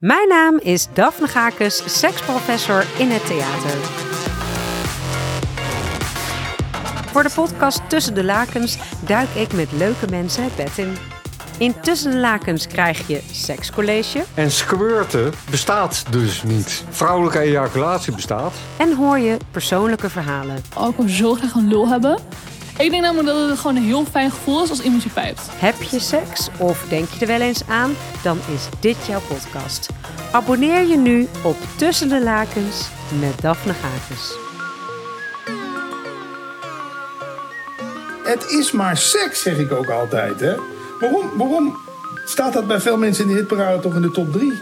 Mijn naam is Daphne Gakes, seksprofessor in het theater. Voor de podcast Tussen de Lakens duik ik met leuke mensen het bed in. In Tussen de Lakens krijg je sekscollege En squirten bestaat dus niet. Vrouwelijke ejaculatie bestaat. en hoor je persoonlijke verhalen. Oh, ik wil zo graag een lul hebben. Ik denk namelijk dat het gewoon een heel fijn gevoel is als iemand je pijpt. Heb je seks of denk je er wel eens aan? Dan is dit jouw podcast. Abonneer je nu op Tussen de Lakens met Daphne Gakes. Het is maar seks, zeg ik ook altijd. Hè? Waarom, waarom staat dat bij veel mensen in de hitparade toch in de top 3?